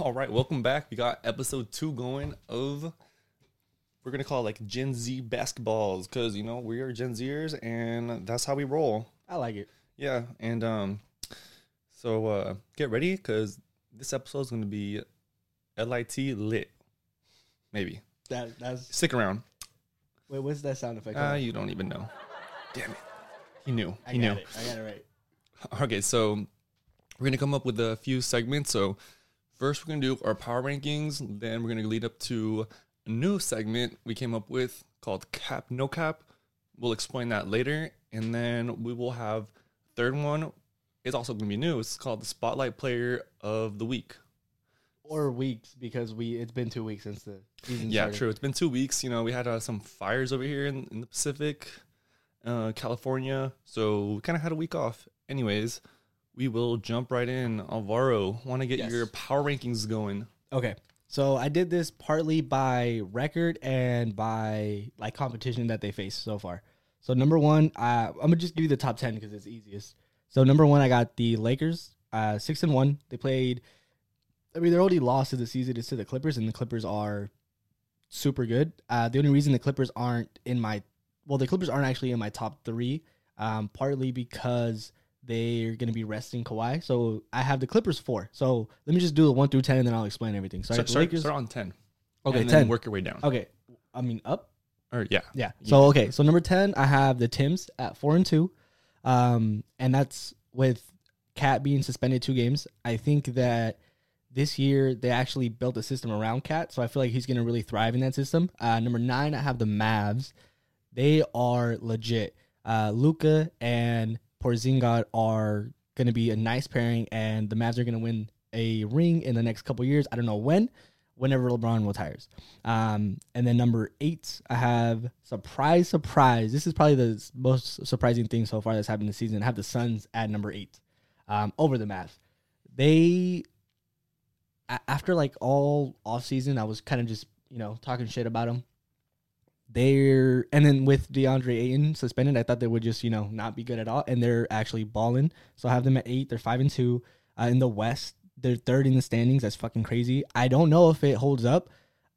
All right, welcome back. We got episode two going of we're gonna call it like Gen Z basketballs because you know we are Gen Zers and that's how we roll. I like it. Yeah, and um, so uh, get ready because this episode is gonna be lit lit. Maybe That that's stick around. wait. What's that sound effect? Uh, you don't even know. Damn it, he knew. I He got knew. it. I got it right. Okay, so we're gonna come up with a few segments. So first, we're gonna do our power rankings. Then we're gonna lead up to a new segment we came up with called Cap No Cap. We'll explain that later, and then we will have third one. It's also gonna be new. It's called the Spotlight Player of the Week. Or weeks because we it's been two weeks since the season Yeah, started. true. It's been two weeks. You know, we had uh, some fires over here in, in the Pacific, uh, California. So we kind of had a week off. Anyways, we will jump right in. Alvaro, want to get Yes. your power rankings going? Okay. So I did this partly by record and by like competition that they faced so far. So number one, uh, I'm gonna just give you the top ten because it's easiest. So number one, I got the Lakers, uh, six and one. They played. I mean, their only loss of the season is to the Clippers, and the Clippers are super good. Uh, the only reason the Clippers aren't in my well, the Clippers aren't actually in my top three, um, partly because they're going to be resting Kawhi. So I have the Clippers four. So let me just do the one through ten, and then I'll explain everything. So I Start, got the start, Lakers. start on ten. Okay, and then ten. Work your way down. Okay, I mean up. Or yeah, Yeah. So okay, so number ten, I have the Tims at four and two, um, and that's with KAT being suspended two games. I think that this year they actually built a system around KAT, so I feel like he's gonna really thrive in that system. Uh, number nine, I have the Mavs. They are legit. Uh, Luka and Porzingis are gonna be a nice pairing, and the Mavs are gonna win a ring in the next couple years. I don't know when. Whenever LeBron retires. Um, and then number eight, I have surprise, surprise. This is probably the most surprising thing so far that's happened this season. I have the Suns at number eight, um, over the Mavs. They, after like all off season, I was kind of just you know talking shit about them. They're and then with DeAndre Ayton suspended, I thought they would just you know not be good at all, and they're actually balling. So I have them at eight. They're five and two uh, in the West. They're third in the standings. That's fucking crazy. I don't know if it holds up.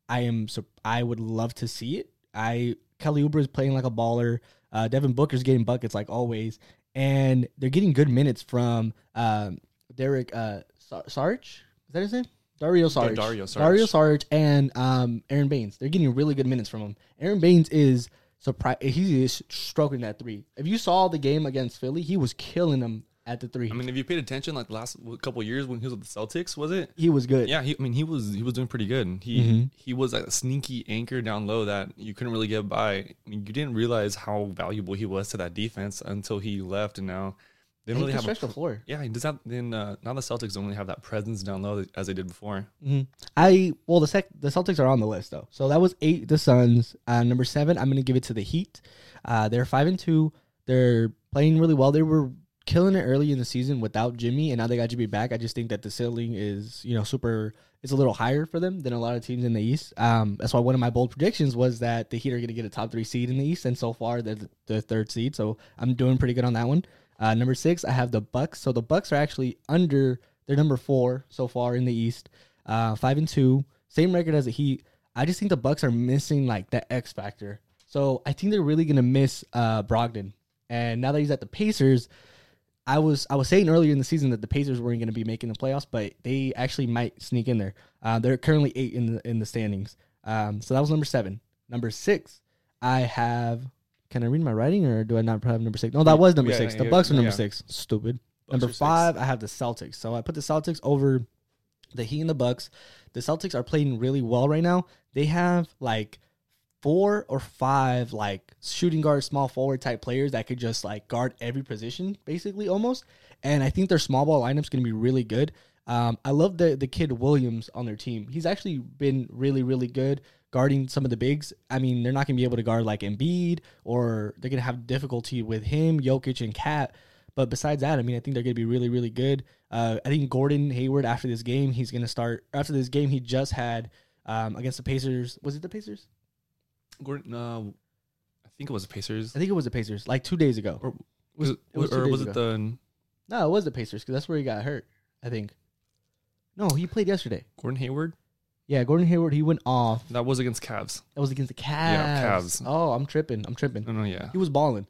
I am. I would love to see it. I Kelly Oubre is playing like a baller. Uh, Devin Booker's getting buckets like always, and they're getting good minutes from um, Derek uh, Sar- Sarge. Is that his name? Dario Sarge. Dario Saric. Dario Sarge and um, Aron Baynes. They're getting really good minutes from him. Aron Baynes is surprised. He is stroking that three. If you saw the game against Philly, he was killing them at the three. I mean, if you paid attention, like last couple of years when he was with the Celtics, was it? he was good. Yeah, he, I mean, he was he was doing pretty good. He Mhm. he was a sneaky anchor down low that you couldn't really get by. I mean, you didn't realize how valuable he was to that defense until he left, and now they don't really have. A, stretch the floor. yeah, he does that. Then uh, now the Celtics don't really have that presence down low as they did before. hmm I well the sec the Celtics are on the list though. So that was eight. The Suns. Uh, number seven. I'm gonna give it to the Heat. Uh, they're five and two. They're playing really well. They were killing it early in the season without Jimmy, and now they got Jimmy back. I just think that the ceiling is you know super. It's a little higher for them than a lot of teams in the East. Um, that's why one of my bold predictions was that the Heat are gonna get a top three seed in the East, and so far they're the, the third seed. So I'm doing pretty good on that one. Uh, number six, I have the Bucks. So the Bucks are actually under. They're number four so far in the East. Uh, five and two, same record as the Heat. I just think the Bucks are missing like that X factor. So I think they're really gonna miss uh, Brogdon. And now that he's at the Pacers, I was I was saying earlier in the season that the Pacers weren't to be making the playoffs, but they actually might sneak in there. Uh, they're currently eight in the in the standings. Um, so that was number seven. Number six, I have. Can I read my writing, or do I not have number six? No, that was number Yeah, six. The yeah, Bucks are number yeah. six. Stupid. Bucks number are six. five, I have the Celtics. So I put the Celtics over the Heat and the Bucks. The Celtics are playing really well right now. They have like four or five like shooting guard, small forward type players that could just like guard every position, basically almost. And I think their small ball lineup's gonna be really good. Um, I love the the kid Williams on their team. He's actually been really really good guarding some of the bigs. I mean, they're not gonna be able to guard like Embiid, or they're gonna have difficulty with him, Jokic, and KAT. But besides that, I mean, I think they're gonna be really really good. Uh, I think Gordon Hayward after this game, he's gonna start. After this game, he just had um, against the Pacers. Was it the Pacers? Gordon, uh, I think it was the Pacers. I think it was the Pacers, like two days ago. Or was- was, it was or was it the? No, it was the Pacers because that's where he got hurt. I think. No, he played yesterday. Gordon Hayward. Yeah, Gordon Hayward. He went off. That was against Cavs. That was against the Cavs. Yeah, Cavs. Oh, I'm tripping. I'm tripping. No, no, yeah. He was balling,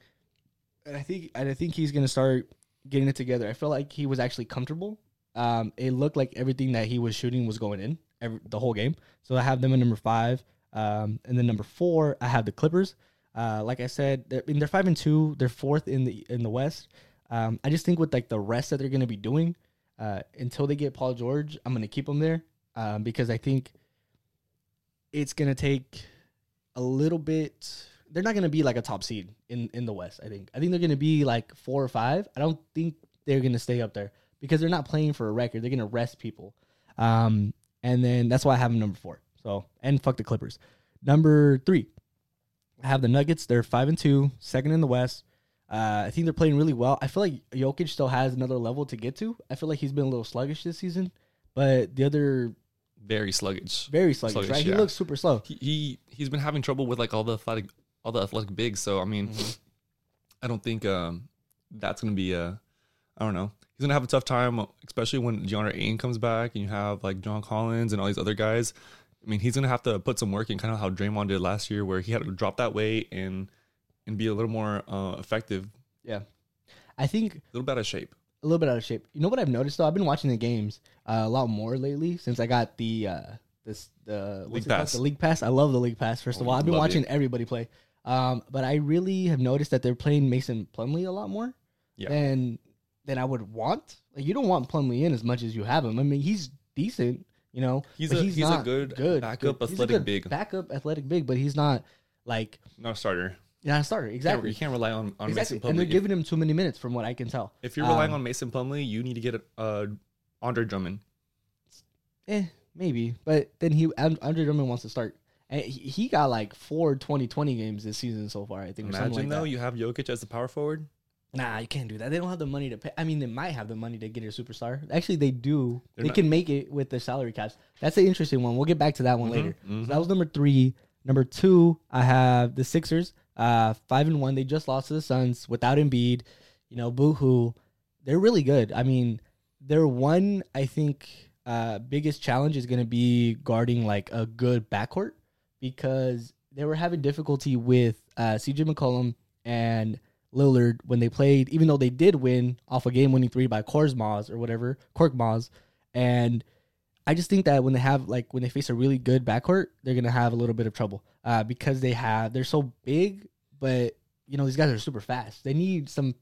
and I think and I think he's gonna start getting it together. I feel like he was actually comfortable. Um, it looked like everything that he was shooting was going in every, the whole game. So I have them at number five, um, and then number four I have the Clippers. Uh, like I said, they're, I mean, they're five and two. They're fourth in the in the West. Um, I just think with like the rest that they're gonna be doing, uh, until they get Paul George, I'm gonna keep them there um, because I think it's gonna take a little bit. They're not gonna be like a top seed in in the West. I think. I think they're gonna be like four or five. I don't think they're gonna stay up there because they're not playing for a record. They're gonna rest people. Um, and then that's why I have them number four. So and fuck the Clippers. Number three, I have the Nuggets. They're five and two, second in the West. Uh, I think they're playing really well. I feel like Jokic still has another level to get to. I feel like he's been a little sluggish this season, but the other Very sluggish. very sluggish, Sluggish, right? He looks super slow. He, he he's been having trouble with like all the athletic all the athletic bigs. So I mean, Mm-hmm. I don't think um that's gonna be a I don't know. He's gonna have a tough time, especially when DeAndre Ayton comes back and you have like John Collins and all these other guys. I mean, he's gonna have to put some work in, kind of how Draymond did last year, where he had to drop that weight and and be a little more uh, effective, Yeah, I think a little bit out of shape. A little bit out of shape. You know what I've noticed though? I've been watching the games uh, a lot more lately since I got the uh, this the League? Pass. The league pass. I love the league pass. First of Oh, all, I've been watching everybody play. Um, but I really have noticed that they're playing Mason Plumlee a lot more Yeah. than than I would want. Like you don't want Plumlee in as much as you have him. I mean, he's decent, you know. He's a- he's a not good backup He's a athletic good big. Backup athletic big, but he's not like Not a starter. Not a starter. Exactly. You can't rely on on Exactly. Mason And they're giving him too many minutes, from what I can tell. if you're relying Um, on Mason Plumlee, you need to get uh Andre Drummond. Eh, maybe. But then he Andre Drummond wants to start. And he, he got like four 2020 games this season so far, I think. Imagine like though, that. you have Jokic as the power forward. Nah, you can't do that. They don't have the money to pay. I mean, they might have the money to get a superstar. Actually, they do. They're they not- can make it with the salary caps. That's an interesting one. We'll get back to that one Mhm, later. mhm. So that was number three. Number two, I have the Sixers. Uh, five and one. They just lost to the Suns without Embiid. You know, boo hoo. They're really good. I mean, their one, I think, uh, biggest challenge is going to be guarding like a good backcourt because they were having difficulty with uh, CJ McCollum and Lillard when they played, even though they did win off a game winning three by Korsmaz or whatever, Korkmaz. And I just think that when they have like when they face a really good backcourt, they're gonna have a little bit of trouble uh, because they have they're so big, but you know these guys are super fast. They need some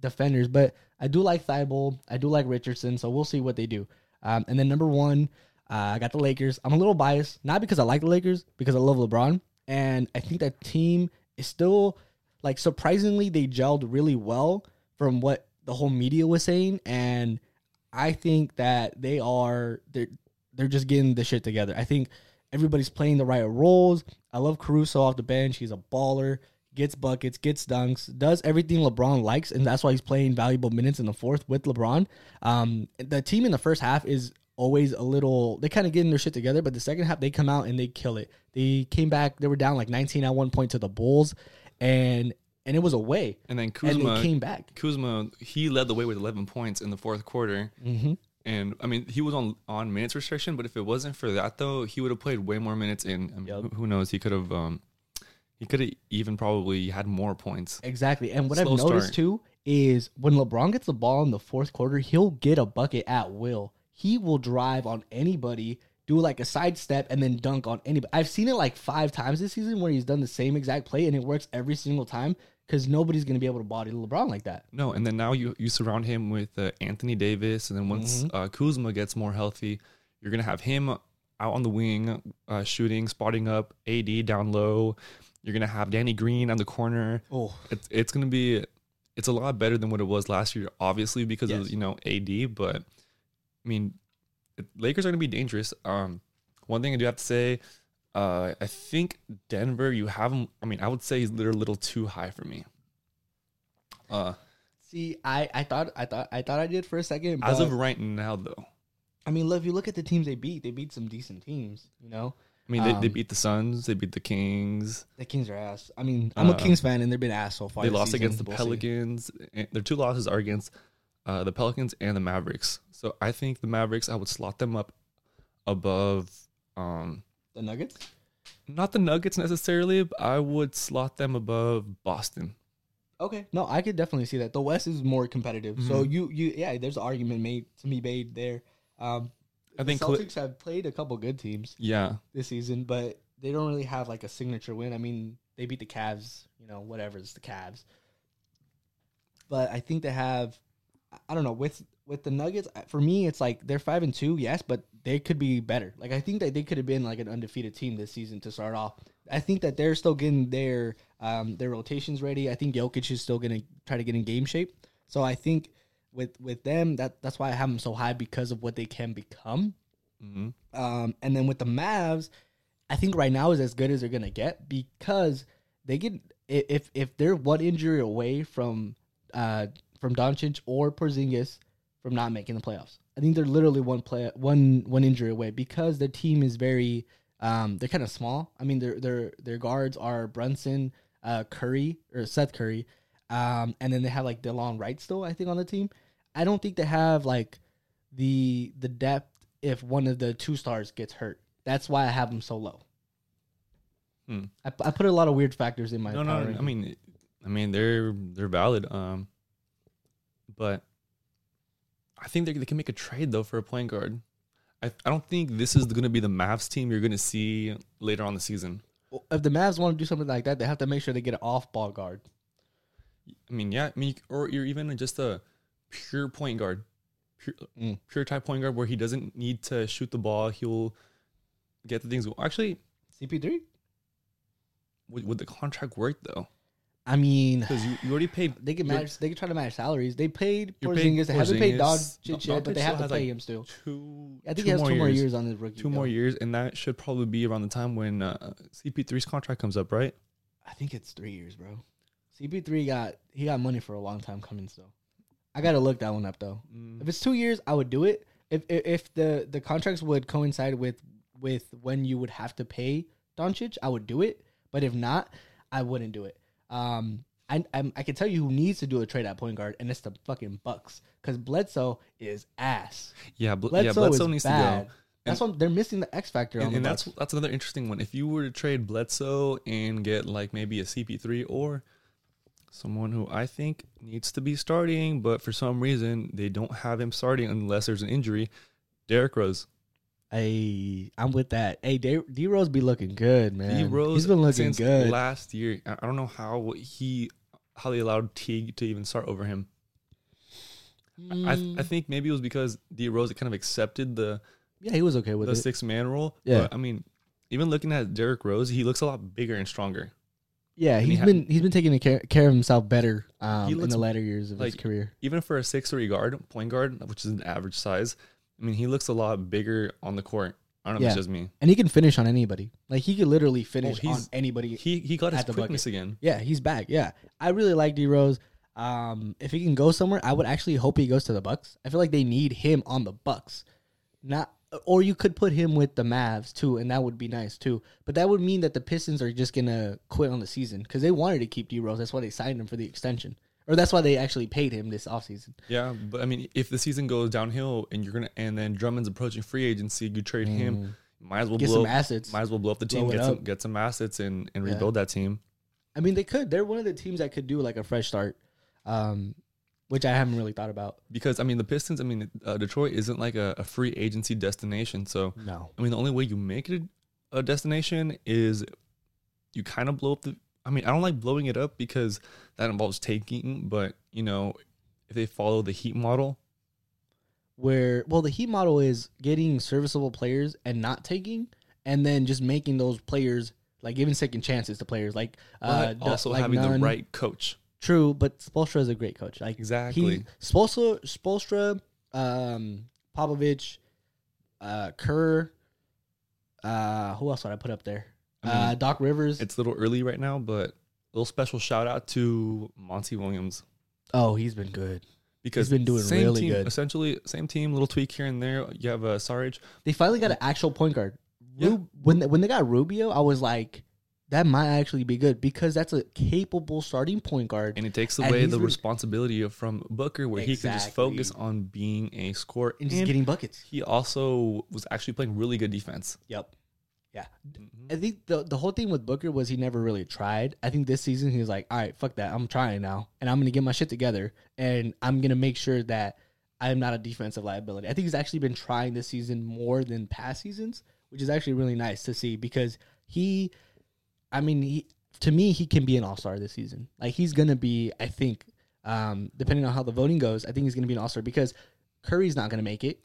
defenders, but I do like Thybulle, I do like Richardson, so we'll see what they do. Um, and then number one, uh, I got the Lakers. I'm a little biased, not because I like the Lakers, because I love LeBron, and I think that team is still like surprisingly they gelled really well from what the whole media was saying, and I think that they are they're they're just getting the shit together. I think everybody's playing the right roles. I love Caruso off the bench. He's a baller, gets buckets, gets dunks, does everything LeBron likes, and that's why he's playing valuable minutes in the fourth with LeBron. Um, the team in the first half is always a little they kind of getting their shit together, but the second half they come out and they kill it. They came back, they were down like 19 at one point to the Bulls, and and it was away. And then And Kuzma, they came back. Kuzma, he led the way with 11 points in the fourth quarter. Mm-hmm. And I mean, he was on on minutes restriction, but if it wasn't for that though, he would have played way more minutes. And I mean, Yep. who, knows? He could have um, he could have even probably had more points. Exactly. And what Slow I've noticed start. too is when LeBron gets the ball in the fourth quarter, he'll get a bucket at will. He will drive on anybody, do like a sidestep, and then dunk on anybody. I've seen it like five times this season where he's done the same exact play and it works every single time because nobody's going to be able to body LeBron like that. No, and then now you you surround him with uh, Anthony Davis, and then once Mm-hmm. uh, Kuzma gets more healthy, you're gonna have him out on the wing, uh, shooting, spotting up, AD down low. You're gonna have Danny Green on the corner. Oh, It's it's gonna be it's a lot better than what it was last year, obviously because Yes. of you know AD. But I mean, Lakers are gonna be dangerous. Um, one thing I do have to say, uh, I think Denver, you have them. I mean, I would say they're a little too high for me. Uh, see, I, I thought I thought I thought I did for a second. As of right now, though, I mean, look, if you look at the teams they beat, they beat some decent teams. You know, I mean, they, they Um, beat the Suns, they beat the Kings, the Kings are ass. I mean, I'm a Uh, Kings fan, and they've been ass so far. they lost season. against the We'll. Pelicans. and Their two losses are against uh, the Pelicans and the Mavericks. So I think the Mavericks, I would slot them up above, um, The Nuggets. not the Nuggets necessarily. But I would slot them above Boston. Okay. No, I could definitely see that. The West is more competitive. So Mhm. you you yeah, there's an argument made to be made there. Um, I think, the Cl- Celtics have played a couple good teams yeah, this season, but they don't really have like a signature win. I mean, they beat the Cavs, you know, whatever, it's the Cavs. But I think they have I- don't know, with with the Nuggets, for me it's like they're 5 and 2, yes, but they could be better. Like I think that they could have been like an undefeated team this season to start off. I think that they're still getting their um their rotations ready. I think Jokic is still going to try to get in game shape. So I think with with them that that's why I have them so high because of what they can become. hmm Um, and then with the Mavs, I think right now is as good as they're gonna get because they get if if they're one injury away from uh from Doncic or Porzingis from not making the playoffs. I think they're literally one play one one injury away because their team is very um they're kind of small. I mean their their their guards are Brunson, uh Curry or Seth Curry, um and then they have like Delon Wright still I think on the team. I don't think they have like the the depth if one of the two stars gets hurt. That's why I have them so low. Hmm. I, I put a lot of weird factors in my no, no. I mean, I mean they're they're valid. Um, but I think they they can make a trade though for a point guard. I I don't think this is going to be the Mavs team you're going to see later on the season. if the Mavs want to do something like that, they have to make sure they get an off ball guard. I mean, yeah. I mean, or you're even just a pure point guard, pure Mm. pure type point guard where he doesn't need to shoot the ball. He'll get the things. Actually, CP3? would, would the contract work though? I mean, Because you, you already paid. they can you're- They can try to match salaries. They paid Porzingis. They haven't paid. Doncic Don- yet, but they have to pay has, him still. Two. I think he has two more years on his rookie. Two more years, and that should probably be around the time when uh, CP3's contract comes up, right? I think it's three years, bro. CP3 got he got money for a long time coming still. I gotta look that one up though. Mm. If it's two years, I would do it. If if, if the the contracts would coincide with with when you would have to pay Doncic, I would do it. But if not, I wouldn't do it. Um, I I'm, I can tell you who needs to do a trade at point guard, and it's the fucking Bucks because Bledsoe is ass. Yeah, Bl- Bledsoe, yeah, Bledsoe needs bad. to go. That's what they're missing the X factor on And, the and that's Bucks. that's another interesting one. If you were to trade Bledsoe and get like maybe a CP3 or someone who I think needs to be starting, but for some reason they don't have him starting unless there's an injury, Derrick Rose. Hey, I'm with that. Hey, D, Rose be looking good, man. D Rose He's been looking since good. last year. I don't know how he how they allowed Teague to even start over him. I Mm. I think maybe it was because D Rose kind of accepted the yeah, he was okay with the it. six man role. Yeah. But, I mean, even looking at Derrick Rose, he looks a lot bigger and stronger. Yeah, And he he's ha- been he's been taking care, care of himself better um, in the latter years of his career. Even for a six three guard, point guard, which is an average size, I mean, he looks a lot bigger on the court. I don't know if Yeah. it's just me. And he can finish on anybody. Like he could literally finish on he's- anybody. He he got his At the quickness again. yeah, he's back. Yeah, I really like D Rose. Um, if he can go somewhere, I would actually hope he goes to the Bucks. I feel like they need him on the Bucks, not. Or you could put him with the Mavs too, and that would be nice too. But that would mean that the Pistons are just gonna quit on the season because they wanted to keep D Rose. That's why they signed him for the extension, or that's why they actually paid him this offseason. Yeah, but I mean, if the season goes downhill and you're gonna, and then Drummond's approaching free agency, you trade him. Might as well Mm. Get blow. some assets. Might as well blow up the team. Get some up. get some assets and and Yeah. rebuild that team. I mean, they could. They're one of the teams that could do like a fresh start, um, which I haven't really thought about. Because I mean, the Pistons. I mean, uh, Detroit isn't like a, a free agency destination. So No. I mean, the only way you make it a destination is you kind of blow up the. I mean, I don't like blowing it up because that involves taking, but you know, if they follow the Heat model, Where well, the Heat model is getting serviceable players and not taking, and then just making those players like giving second chances to players like uh, but also like having Nunn. the right coach. True, but Spoelstra is a great coach. Like Exactly. he Spoelstra, Spoelstra, um, Popovich, uh, Kerr. Uh, who else would I put up there? I uh, Doc Rivers. It's a little early right now, but a little special shout out to Monty Williams Oh, he's been good. because he's been doing same really team, good. Essentially, same team, little tweak here and there. You have uh, Sarge. They finally got an actual point guard. Yeah. Rub- when they, when they got Rubio, I was like, that might actually be good because that's a capable starting point guard. And it takes And away he's the re- responsibility of- from Booker, where he can just focus Exactly. on being a scorer. and just And getting buckets. he also was actually playing really good defense. Yep. Yeah. Mhm. I think the the whole thing with Booker was he never really tried. I think this season he was like, all right, fuck that. I'm trying now. And I'm gonna get my shit together and I'm gonna make sure that I am not a defensive liability. I think he's actually been trying this season more than past seasons, which is actually really nice to see because he I mean, he to me, he can be an all star this season. Like he's gonna be, I think, um, depending on how the voting goes, I think he's gonna be an all star because Curry's not gonna make it.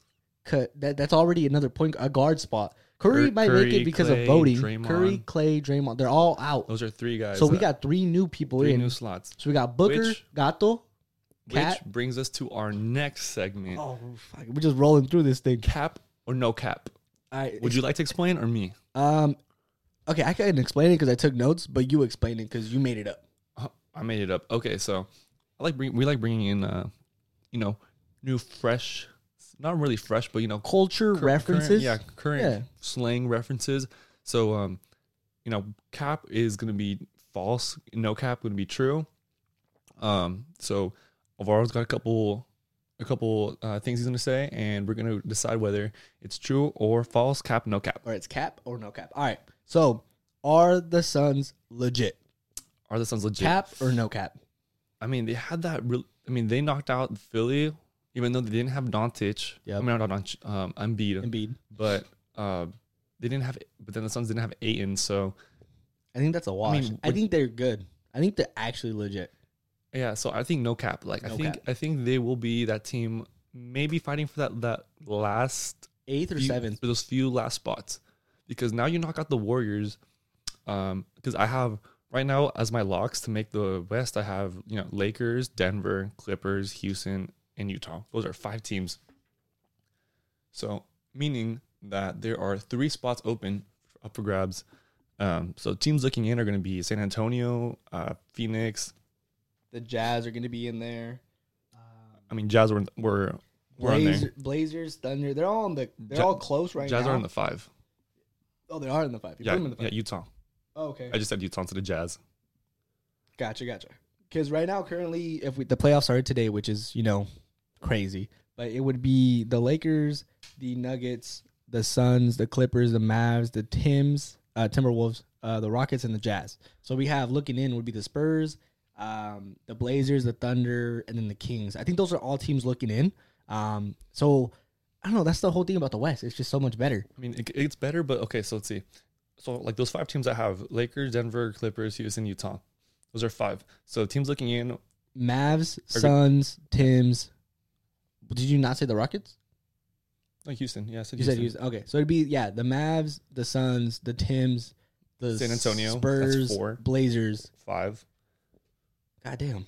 That that's already another point a guard spot. Curry Cur- might make it because Clay, of voting. Draymond. Curry, Clay, Draymond, they're all out. Those are three guys. So we got three new people three in. new slots. so we got Booker, Which- Gato, Which brings us to our next segment: Oh, fuck, we're just rolling through this thing. cap or no cap. All right, Would you like to explain or me? Um, okay, I can explain it because I took notes, but you explain it because you made it up. Uh, I made it up. Okay, so I like bring, we like bringing in uh, you know, new fresh, not really fresh, but you know, Culture cur- references. current, yeah, current Yeah. slang references. So um, you know, cap is gonna be false. No cap would be true. Um, so Alvaro's got a couple, a couple uh, things he's gonna say, and we're gonna decide whether it's true or false. Cap, no cap. or it's cap or no cap. All right. So, are the Suns legit? Are the Suns legit? Cap or no cap? I mean, they had that. Real, I mean, they knocked out Philly, even though they didn't have Doncic. Yep. I mean, not Doncic, um, Embiid, Embiid. but uh, they didn't have. But then the Suns didn't have Ayton, so I think that's a wash. I, mean, would- think they're good. I think they're actually legit. yeah. So I think no cap. Like I think cap. I think they will be that team, maybe fighting for that that last Eighth or few, seventh. for those few last spots, because now you knock out the Warriors. Um, because I have right now as my locks to make the West, I have you know Lakers, Denver, Clippers, Houston, and Utah. Those are five teams. So meaning that there are three spots open up for grabs. Um, so teams looking in are going to be San Antonio, uh, Phoenix. The Jazz are going to be in there. I mean, Jazz were were, were on Blazer, there. Blazers, Thunder. They're all on the. They're Ja- all close right Jazz now. Jazz are in the five. oh, they are in the five. You Yeah, put them in the yeah. Utah. Oh, okay. I just said Utah to the Jazz. Gotcha, gotcha. Because right now, currently, if we, the playoffs started today, which is you know crazy, but it would be the Lakers, the Nuggets, the Suns, the Clippers, the Mavs, the Tims, uh, Timberwolves, uh, the Rockets, and the Jazz. So we have looking in would be the Spurs, um, the Blazers, the Thunder, and then the Kings. I think those are all teams looking in. Um, so I don't know. That's the whole thing about the West. It's just so much better. I mean, it, it's better, but okay. So let's see. So like those five teams I have: Lakers, Denver, Clippers, Houston, Utah. Those are five. So teams looking in. Mavs. Suns, Tims. Did you not say the Rockets? Like Houston, yeah, I said You Houston. said Houston. Okay, so it'd be yeah, the Mavs, the Suns, the Tims, the San Antonio, Spurs, four. Blazers. five. God damn.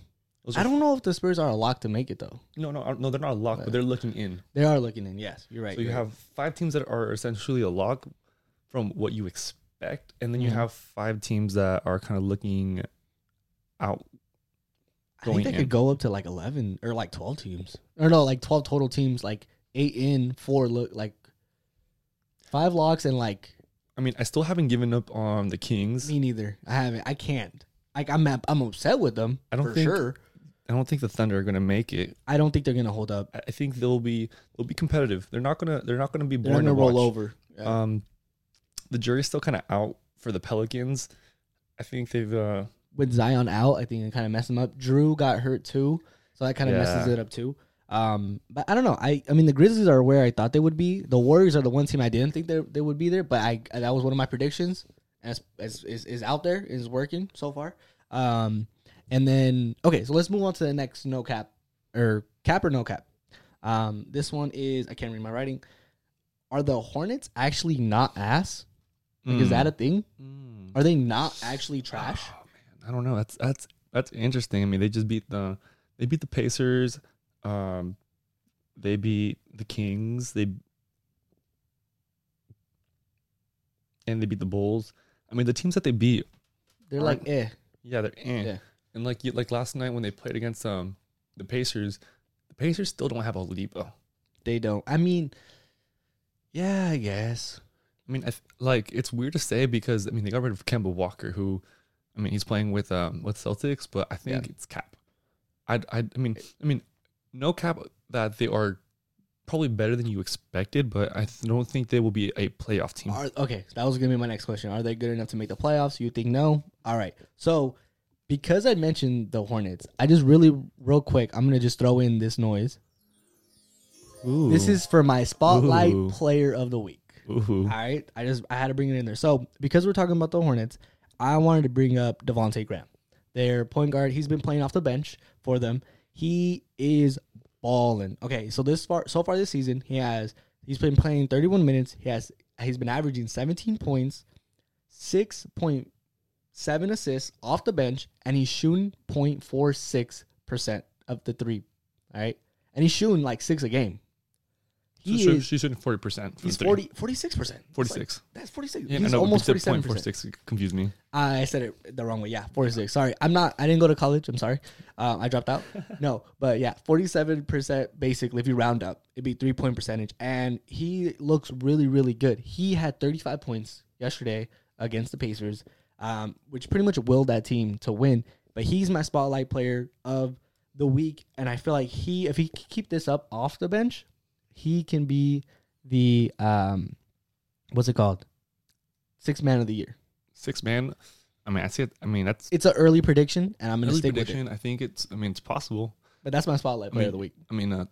I don't know if the Spurs are a lock to make it though. No, no, no. They're not a lock, but they're looking in. They are looking in. Yes, you're right. so you have five teams that are essentially a lock from what you expect, and then you Mhm. have five teams that are kind of looking out. Right. I think they in. could go up to like eleven or like twelve teams, or no, like twelve total teams. Like eight in, four look like five locks, and like I mean, I still haven't given up on the Kings. me neither. I haven't. I can't. Like I'm, I'm upset with them. I don't for think- sure. I don't think the Thunder are going to make it. I don't think they're gonna hold up. I I think they'll be they'll be competitive. They're not gonna they're not gonna be They're gonna to roll watch. over. Yeah. Um, the jury's still kind of out for the Pelicans. I think they've uh with Zion out, I think it kind of messed him up. Jrue got hurt too, so that kind of messes it up too. Um, but I don't know. I I mean, the Grizzlies are where I thought they would be. The Warriors are the one team I didn't think they they would be there, but I that was one of my predictions. As as is, is out there is working so far. Um, and then okay, so let's move on to the next no cap or cap or no cap. Um, this one is I can't read my writing. Are the Hornets actually not ass? Like, Is mm, that a thing? mm. Are they not actually trash? I don't know. That's that's that's interesting. I mean, they just beat the they beat the Pacers. Um, they beat the Kings. They and they beat the Bulls. I mean, the teams that they beat, They're like eh. yeah, they're eh. Yeah. And like you, like last night when they played against um the Pacers, the Pacers still don't have Oladipo. They don't. I mean, yeah, I guess. I mean, I th- like it's weird to say because I mean they got rid of Kemba Walker, who, I mean, he's playing with um with Celtics, but I think Yeah. it's Cap. I I I mean I mean no cap that they are probably better than you expected, but I don't think they will be a playoff team. Are, okay, that was gonna be my next question. Are they good enough to make the playoffs? You think no? All right. So because I mentioned the Hornets, I just really real quick, I'm gonna just throw in this noise. Ooh. This is for my spotlight Ooh. player of the week. Ooh. All right. I just I had to bring it in there. So because we're talking about the Hornets, I wanted to bring up Devonte Graham. Their point guard. He's been playing off the bench for them. He is balling. Okay, so this far so far this season, he has he's been playing 31 minutes. He has he's been averaging 17 points, 6.7 assists off the bench, and he's shooting 0.46% of the three. All right. And he's shooting like six a game. He So is she's shooting forty percent. He's 40, 46%. 46. That's 46. Yeah, He's know, almost but you said 47%. 0.46 confused me. I said it the wrong way. Yeah, 46. Sorry. I'm not, I didn't go to college. I'm sorry. Um, I dropped out. no, but yeah, 47% basically, if you round up, it'd be three point percentage. And he looks really, really good. He had 35 points yesterday against the Pacers, um, which pretty much willed that team to win. But he's my spotlight player of the week. And I feel like he, if he keep this up off the bench, he can be the, um, what's it called? Six man of the year. Six man. I mean, I see it. I mean, that's It's an early prediction, and I'm going to stick with it. prediction. I think it's. I mean, it's possible. But that's my spotlight player mean, of the week. I mean, uh,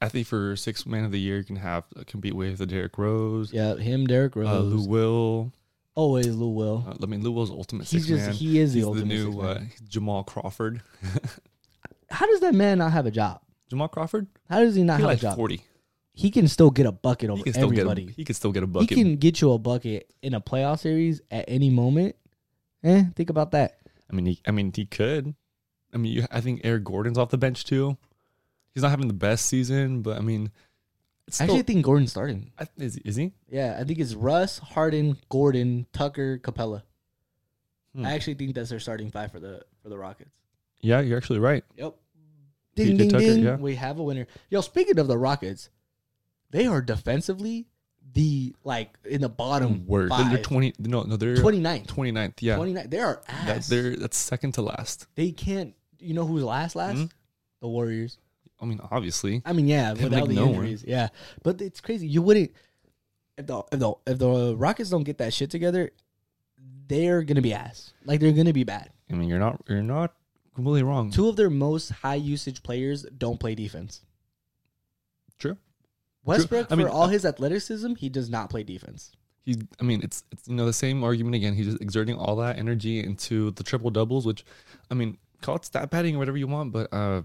I think for six man of the year, you can have uh, compete with the Derrick Rose, Yeah, him, Derrick Rose, uh, Lou Will. always Lou Will. Uh, I mean, Lou Will's ultimate He's six just man. he is the He's the ultimate new uh, Jamal Crawford. How does that man not have a job? Jamal Crawford, How does he not he have like a job? forty. He can still get a bucket over He everybody. get. A, he can still get a bucket. he can get you a bucket in a playoff series at any moment. Eh, think about that. I mean, he, I mean, he could. I mean, you, I think Eric Gordon's off the bench too. He's not having the best season, but I mean, it's I actually think Gordon's starting. I, is, is he? Yeah, I think it's Russ, Harden, Gordon, Tucker, Capela. Hmm. I actually think that's their starting five for the for the Rockets. Yeah, you're actually right. Yep. Ding ding Tucker, ding. yeah. We have a winner. Yo, speaking of the Rockets, they are defensively the like in the bottom Word. They're, they're twenty. No, no, they're 29th. 29th. Yeah, 29. They are that, ass. they're that's second to last. they can't. You know who's last? Last Hmm? the Warriors. I mean, obviously, I mean, yeah, They have, without like, the no one. injuries, yeah. But it's crazy. You wouldn't if the if the if the Rockets don't get that shit together, they're gonna be ass. Like they're gonna be bad. I mean, you're not you're not completely wrong. Two of their most high usage players don't play defense. Westbrook, I mean, for all uh, his athleticism, he does not play defense. He, I mean, it's it's you know the same argument again. He's just exerting all that energy into the triple doubles, which, I mean, call it stat padding or whatever you want, but uh,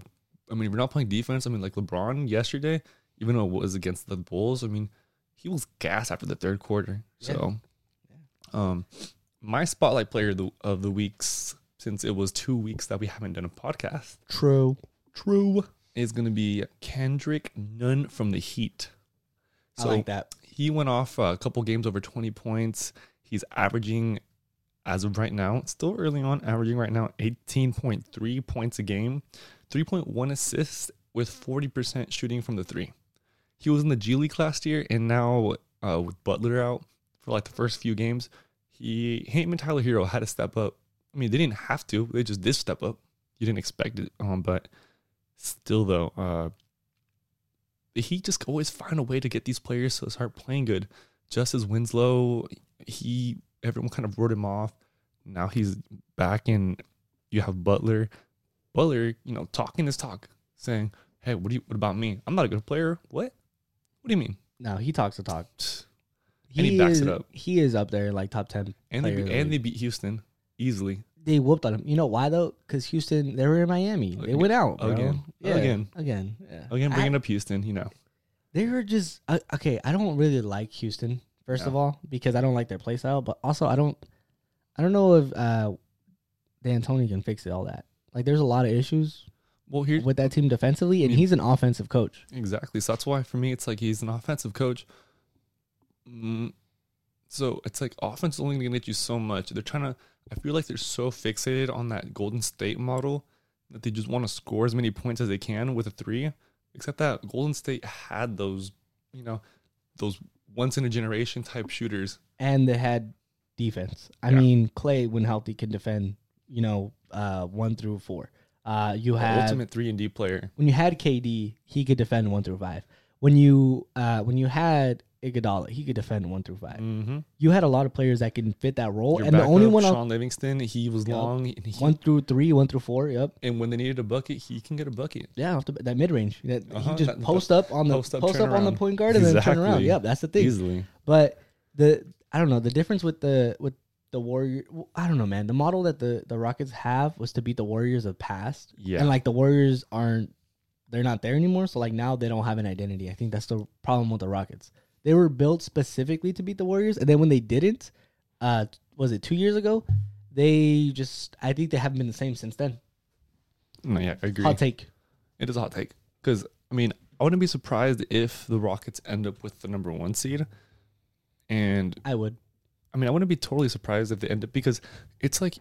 I mean, if we're not playing defense. I mean, like LeBron yesterday, even though it was against the Bulls, I mean, he was gas after the third quarter. So, um, my spotlight player of the, of the weeks, since it was two weeks that we haven't done a podcast, True. true, is going to be Kendrick Nunn from the Heat. I like that. He went off a couple games over 20 points. He's averaging, as of right now, still early on, averaging right now 18.3 points a game, 3.1 assists with 40% shooting from the three. He was in the G League last year, and now uh, with Butler out for like the first few games, he him and Tyler Herro had to step up. I mean, they didn't have to; they just did step up. You didn't expect it, um, but still, though, uh, he just always find a way to get these players to start playing good. Justice Winslow, he everyone kind of wrote him off. Now he's back in. You have Butler. Butler, you know, talking his talk, saying, "Hey, what do you? What about me? I'm not a good player. What? What do you mean?" No, he talks the talk. And he backs is, it up. He is up there like top ten. And they player be- and they beat Houston easily. They whooped on him. You know why though? Because Houston, they were in Miami. They Again. went out bro. Again. Yeah, Again. again, yeah. Again, I- bringing up Houston, you know. they were just uh, okay. I don't really like Houston first of all because I don't like their play style, but also I don't, I don't know if uh, D'Antoni can fix it all that. Like, there's a lot of issues Well, here with that team defensively, and he's an offensive coach. Exactly. So that's why for me it's like he's an offensive coach. Mm, so it's like offense is only going to get you so much. They're trying to. I feel like they're so fixated on that Golden State model that they just want to score as many points as they can with a three. Except that Golden State had those, you know, those once in a generation type shooters. and they had defense. I Yeah. mean, Clay when healthy can defend. You know, uh, one through four. Uh, you The had ultimate three and D player. when you had KD, he could defend one through five. When you uh, when you had Iguodala, he could defend one through 5 Mm-hmm. You had a lot of players that can fit that role, Your and the only one on Sean Livingston, he was Yup. long. And, he, one through three, one through four. Yep. and when they needed a bucket, he can get a bucket. Yeah, off the, that mid range. That Uh-huh, he just that- post up on the post post up, up, on the point guard and then turn around. Yep, that's the thing. Easily. But the I don't know the difference with the with the Warrior. I don't know, man. The model that the the Rockets have was to beat the Warriors of past, Yeah. and like the Warriors aren't they're not there anymore. So like now they don't have an identity. I think that's the problem with the Rockets. They were built specifically to beat the Warriors, and then when they didn't, uh, was it two years ago? They just I think they haven't been the same since then. no, yeah, I agree. Hot take. It is a hot take because I mean I wouldn't be surprised if the Rockets end up with the number one seed, and I would, I mean I wouldn't be totally surprised if they end up because it's like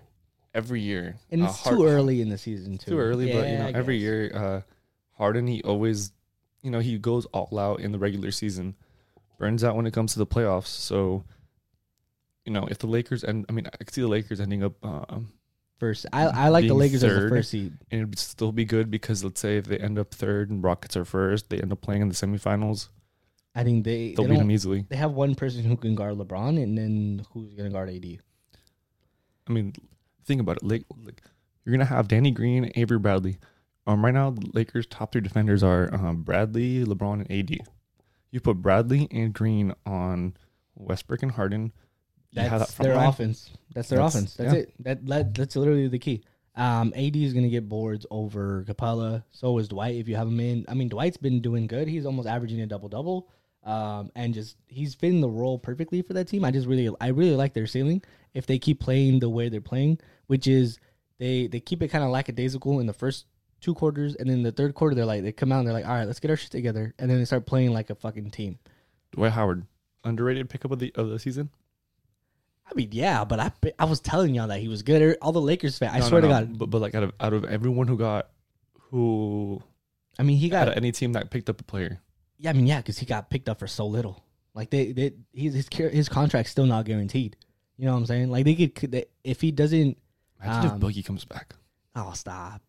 every year and uh, it's too early in the season too. too early, but you know I every guess. year uh, Harden he always you know he goes all out in the regular season, burns out when it comes to the playoffs. So you know if the Lakers and I mean I could see the Lakers ending up. Um, first. I I like the Lakers as the first seed. and it'd still be good because let's say if they end up third and Rockets are first, they end up playing in the semifinals. I think they They'll they beat them easily. they have one person who can guard LeBron, and then who's gonna guard AD? I mean, think about it. Like, like you're gonna have Danny Green, Avery Bradley. Um, right now the Lakers' top three defenders are um, Bradley, LeBron, and AD. You put Bradley and Green on Westbrook and Harden. That's that their line. offense. That's their That's- offense. That's yeah. it. That, that that's literally the key. Um, AD is gonna get boards over Capela. So is Dwight if you have him in. I mean, Dwight's been doing good. He's almost averaging a double double. Um, and just he's fitting the role perfectly for that team. I just really, I really like their ceiling if they keep playing the way they're playing, which is they they keep it kind of lackadaisical in the first two quarters, and then the third quarter they're like they come out and they're like, all right, let's get our shit together, and then they start playing like a fucking team. Dwight Howard, underrated pickup of the of the season. I mean, yeah, but I I was telling y'all that he was good. All the Lakers fans, I No, swear no, to. God. But but like out of out of everyone who got who I mean, he out got of any team that picked up a player, yeah. I mean, yeah, because he got picked up for so little. Like they, they he's his his contract's still not guaranteed. You know what I'm saying? Like they could they, if he doesn't. imagine Um, if Boogie comes back. Oh, stop.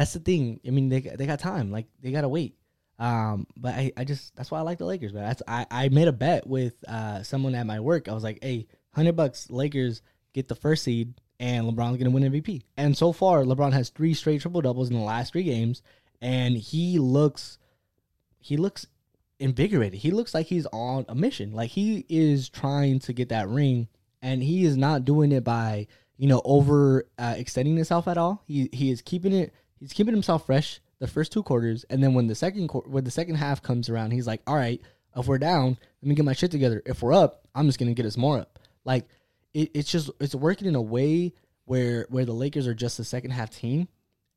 That's the thing. I mean, they they got time. Like they gotta wait. Um, but I, I just that's why I like the Lakers, man. That's I, I made a bet with uh someone at my work. I was like, hey, hundred bucks, Lakers get the first seed, and LeBron's gonna win MVP. And so far, LeBron has three straight triple doubles in the last three games, and he looks he looks invigorated. He looks like he's on a mission. Like he is trying to get that ring, and he is not doing it by you know over uh, extending himself at all. He he is keeping it. He's keeping himself fresh the first two quarters, and then when the second quar- when the second half comes around, he's like, all right, if we're down, let me get my shit together. If we're up, I'm just gonna get us more up. Like it, it's just it's working in a way where where the Lakers are just the second half team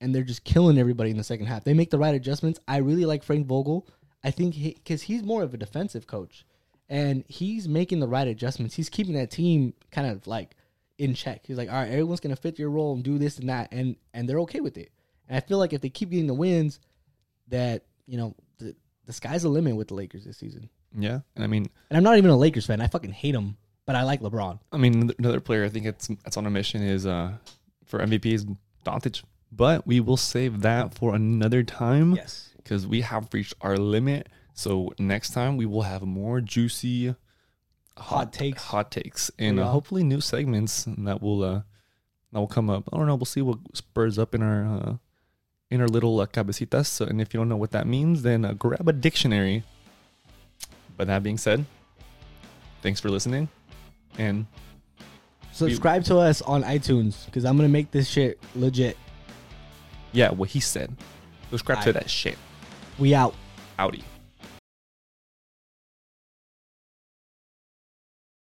and they're just killing everybody in the second half. They make the right adjustments. I really like Frank Vogel. I think because he's more of a defensive coach, and he's making the right adjustments. He's keeping that team kind of like in check. He's like, all right, everyone's gonna fit your role and do this and that, and and they're okay with it. And I feel like if they keep getting the wins, that you know the the sky's the limit with the Lakers this season. Yeah, and I mean, And I'm not even a Lakers fan. I fucking hate them, but I like LeBron. I mean, another player I think it's it's on a mission is uh for MVP is Doncic, but we will save that for another time Yes. because we have reached our limit. So next time we will have more juicy Hot takes. hot takes, and uh, hopefully new segments that will uh that will come up. I don't know. We'll see what spurs up in our uh, in our little uh, cabecitas. So, and if you don't know what that means, then uh, grab a dictionary. But that being said, thanks for listening, and Subscribe to us on iTunes because I'm gonna make this shit legit. yeah, what he said. Subscribe to that shit. We out. Audi.